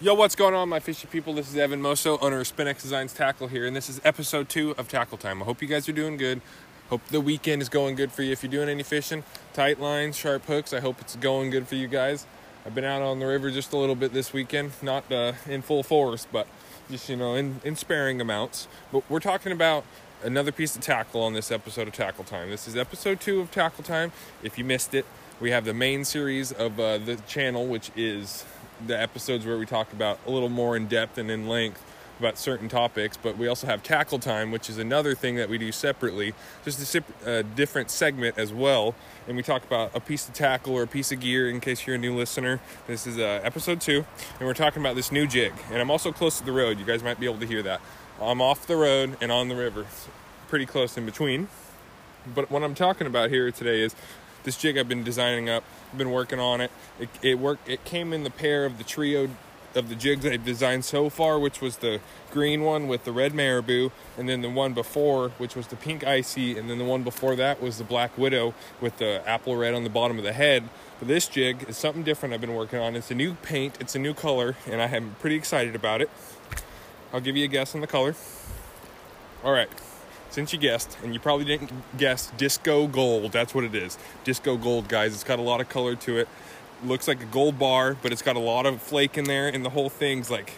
Yo, what's going on, my fishy people? This is Evan Moso, owner of Spinex Designs Tackle here, and this is episode two of Tackle Time. I hope you guys are doing good. Hope the weekend is going good for you. If you're doing any fishing, tight lines, sharp hooks, I hope it's going good for you guys. I've been out on the river just a little bit this weekend, not uh, in full force, but just you know, in, in sparing amounts. But we're talking about another piece of tackle on this episode of Tackle Time. This is episode two of Tackle Time. If you missed it, we have the main series of uh, the channel, which is the episodes where we talk about a little more in depth and in length about certain topics, but we also have tackle time, which is another thing that we do separately, just a different segment as well. And we talk about a piece of tackle or a piece of gear in case you're a new listener. This is uh, episode two, and we're talking about this new jig. And I'm also close to the road. You guys might be able to hear that. I'm off the road and on the river, pretty close in between. But what I'm talking about here today is this jig I've been designing up I've been working on it. It it worked. It came in the pair of the trio of the jigs I've designed so far, which was the green one with the red marabou, and then the one before, which was the pink icy, and then the one before that was the black widow with the apple red on the bottom of the head. But this jig is something different I've been working on. It's a new paint, it's a new color, and I am pretty excited about it. I'll give you a guess on the color. All right since you guessed, and you probably didn't guess, disco gold. That's what it is. Disco gold, guys. It's got a lot of color to it. Looks like a gold bar, but it's got a lot of flake in there, and the whole thing's like,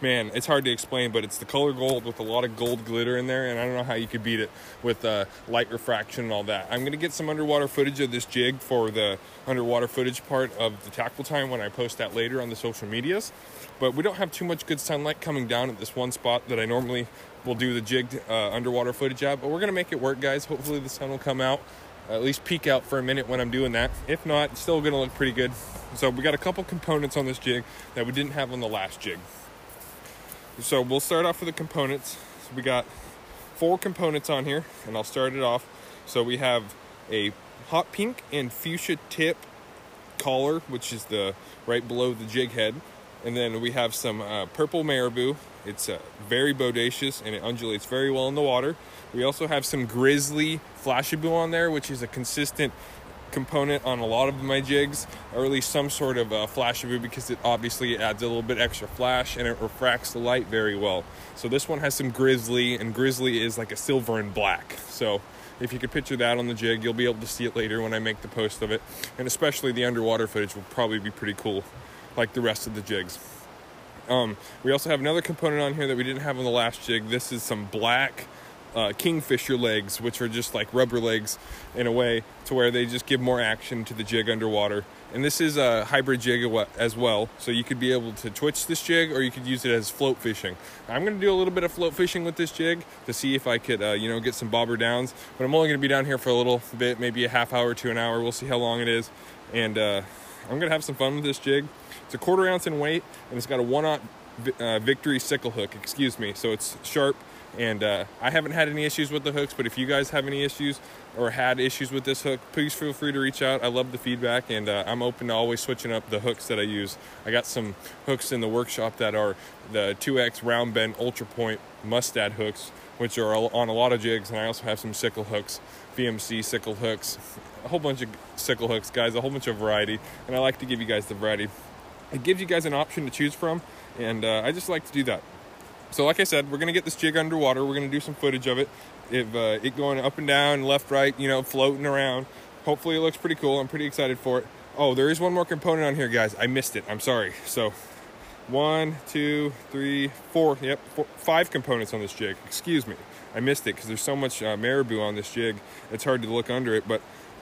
man, it's hard to explain, but it's the color gold with a lot of gold glitter in there, and I don't know how you could beat it with uh, light refraction and all that. I'm gonna get some underwater footage of this jig for the underwater footage part of the tackle time when I post that later on the social medias. But we don't have too much good sunlight coming down at this one spot that I normally will do the jigged uh, underwater footage at. But we're gonna make it work, guys. Hopefully the sun will come out, at least peek out for a minute when I'm doing that. If not, still gonna look pretty good. So we got a couple components on this jig that we didn't have on the last jig. So we'll start off with the components. So we got four components on here, and I'll start it off. So we have a hot pink and fuchsia tip collar, which is the right below the jig head. And then we have some uh, purple marabou. It's uh, very bodacious and it undulates very well in the water. We also have some grizzly flashabou on there, which is a consistent component on a lot of my jigs, or at least some sort of uh, flashabou because it obviously adds a little bit extra flash and it refracts the light very well. So this one has some grizzly, and grizzly is like a silver and black. So if you could picture that on the jig, you'll be able to see it later when I make the post of it. And especially the underwater footage will probably be pretty cool like the rest of the jigs. Um, we also have another component on here that we didn't have on the last jig. This is some black uh, kingfisher legs, which are just like rubber legs in a way, to where they just give more action to the jig underwater. And this is a hybrid jig as well, so you could be able to twitch this jig or you could use it as float fishing. I'm going to do a little bit of float fishing with this jig to see if I could, uh, you know, get some bobber downs. But I'm only going to be down here for a little bit, maybe a half hour to an hour. We'll see how long it is. And uh, I'm going to have some fun with this jig. It's a quarter ounce in weight, and it's got a one-aught uh, Victory sickle hook, excuse me. So it's sharp, and uh, I haven't had any issues with the hooks, but if you guys have any issues or had issues with this hook, please feel free to reach out. I love the feedback, and uh, I'm open to always switching up the hooks that I use. I got some hooks in the workshop that are the 2X round bend ultra point mustad hooks, which are on a lot of jigs, and I also have some sickle hooks, VMC sickle hooks, a whole bunch of sickle hooks, guys, a whole bunch of variety, and I like to give you guys the variety it gives you guys an option to choose from, and uh, I just like to do that. So, like I said, we're gonna get this jig underwater. We're gonna do some footage of it, if uh, it going up and down, left, right, you know, floating around. Hopefully, it looks pretty cool. I'm pretty excited for it. Oh, there is one more component on here, guys. I missed it. I'm sorry. So, one, two, three, four. Yep, four, five components on this jig. Excuse me. I missed it because there's so much uh, marabou on this jig. It's hard to look under it, but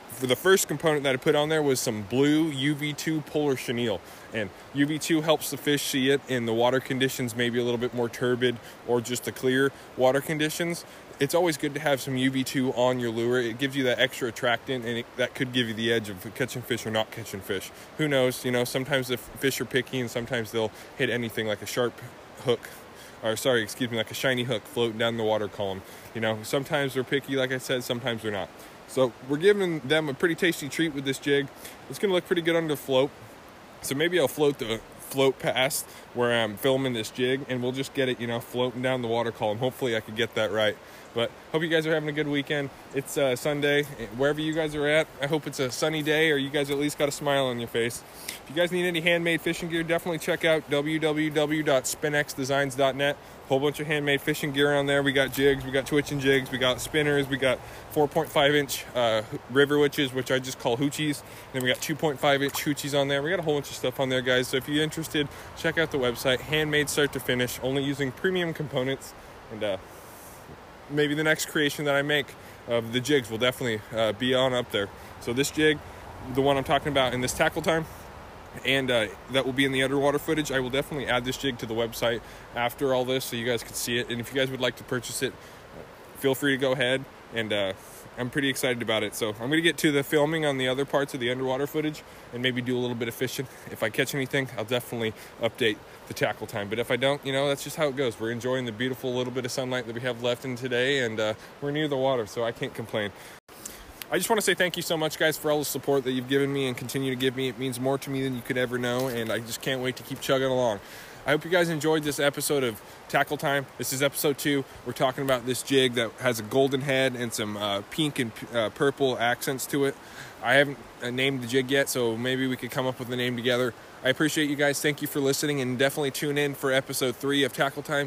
for the first component that I put on there was some blue UV2 polar chenille. And UV2 helps the fish see it in the water conditions, maybe a little bit more turbid or just the clear water conditions. It's always good to have some UV2 on your lure. It gives you that extra attractant and it, that could give you the edge of catching fish or not catching fish. Who knows? You know, sometimes the fish are picky and sometimes they'll hit anything like a sharp hook or sorry, excuse me, like a shiny hook floating down the water column. You know, sometimes they're picky, like I said, sometimes they're not. So we're giving them a pretty tasty treat with this jig. It's gonna look pretty good under float. So maybe I'll float the float past where I'm filming this jig and we'll just get it, you know, floating down the water column. Hopefully I could get that right. But hope you guys are having a good weekend. It's uh, Sunday, wherever you guys are at. I hope it's a sunny day, or you guys at least got a smile on your face. If you guys need any handmade fishing gear, definitely check out www.spinxdesigns.net. Whole bunch of handmade fishing gear on there. We got jigs, we got twitching jigs, we got spinners, we got 4.5 inch uh, river witches, which I just call hoochies. Then we got 2.5 inch hoochies on there. We got a whole bunch of stuff on there, guys. So if you're interested, check out the website. Handmade start to finish, only using premium components. And uh, maybe the next creation that I make of the jigs will definitely uh, be on up there. So this jig, the one I'm talking about in this tackle time, and uh, that will be in the underwater footage. I will definitely add this jig to the website after all this so you guys can see it. And if you guys would like to purchase it, feel free to go ahead. And uh, I'm pretty excited about it. So I'm going to get to the filming on the other parts of the underwater footage and maybe do a little bit of fishing. If I catch anything, I'll definitely update the tackle time. But if I don't, you know, that's just how it goes. We're enjoying the beautiful little bit of sunlight that we have left in today, and uh, we're near the water, so I can't complain. I just want to say thank you so much, guys, for all the support that you've given me and continue to give me. It means more to me than you could ever know, and I just can't wait to keep chugging along. I hope you guys enjoyed this episode of Tackle Time. This is episode two. We're talking about this jig that has a golden head and some uh, pink and uh, purple accents to it. I haven't uh, named the jig yet, so maybe we could come up with a name together. I appreciate you guys. Thank you for listening, and definitely tune in for episode three of Tackle Time.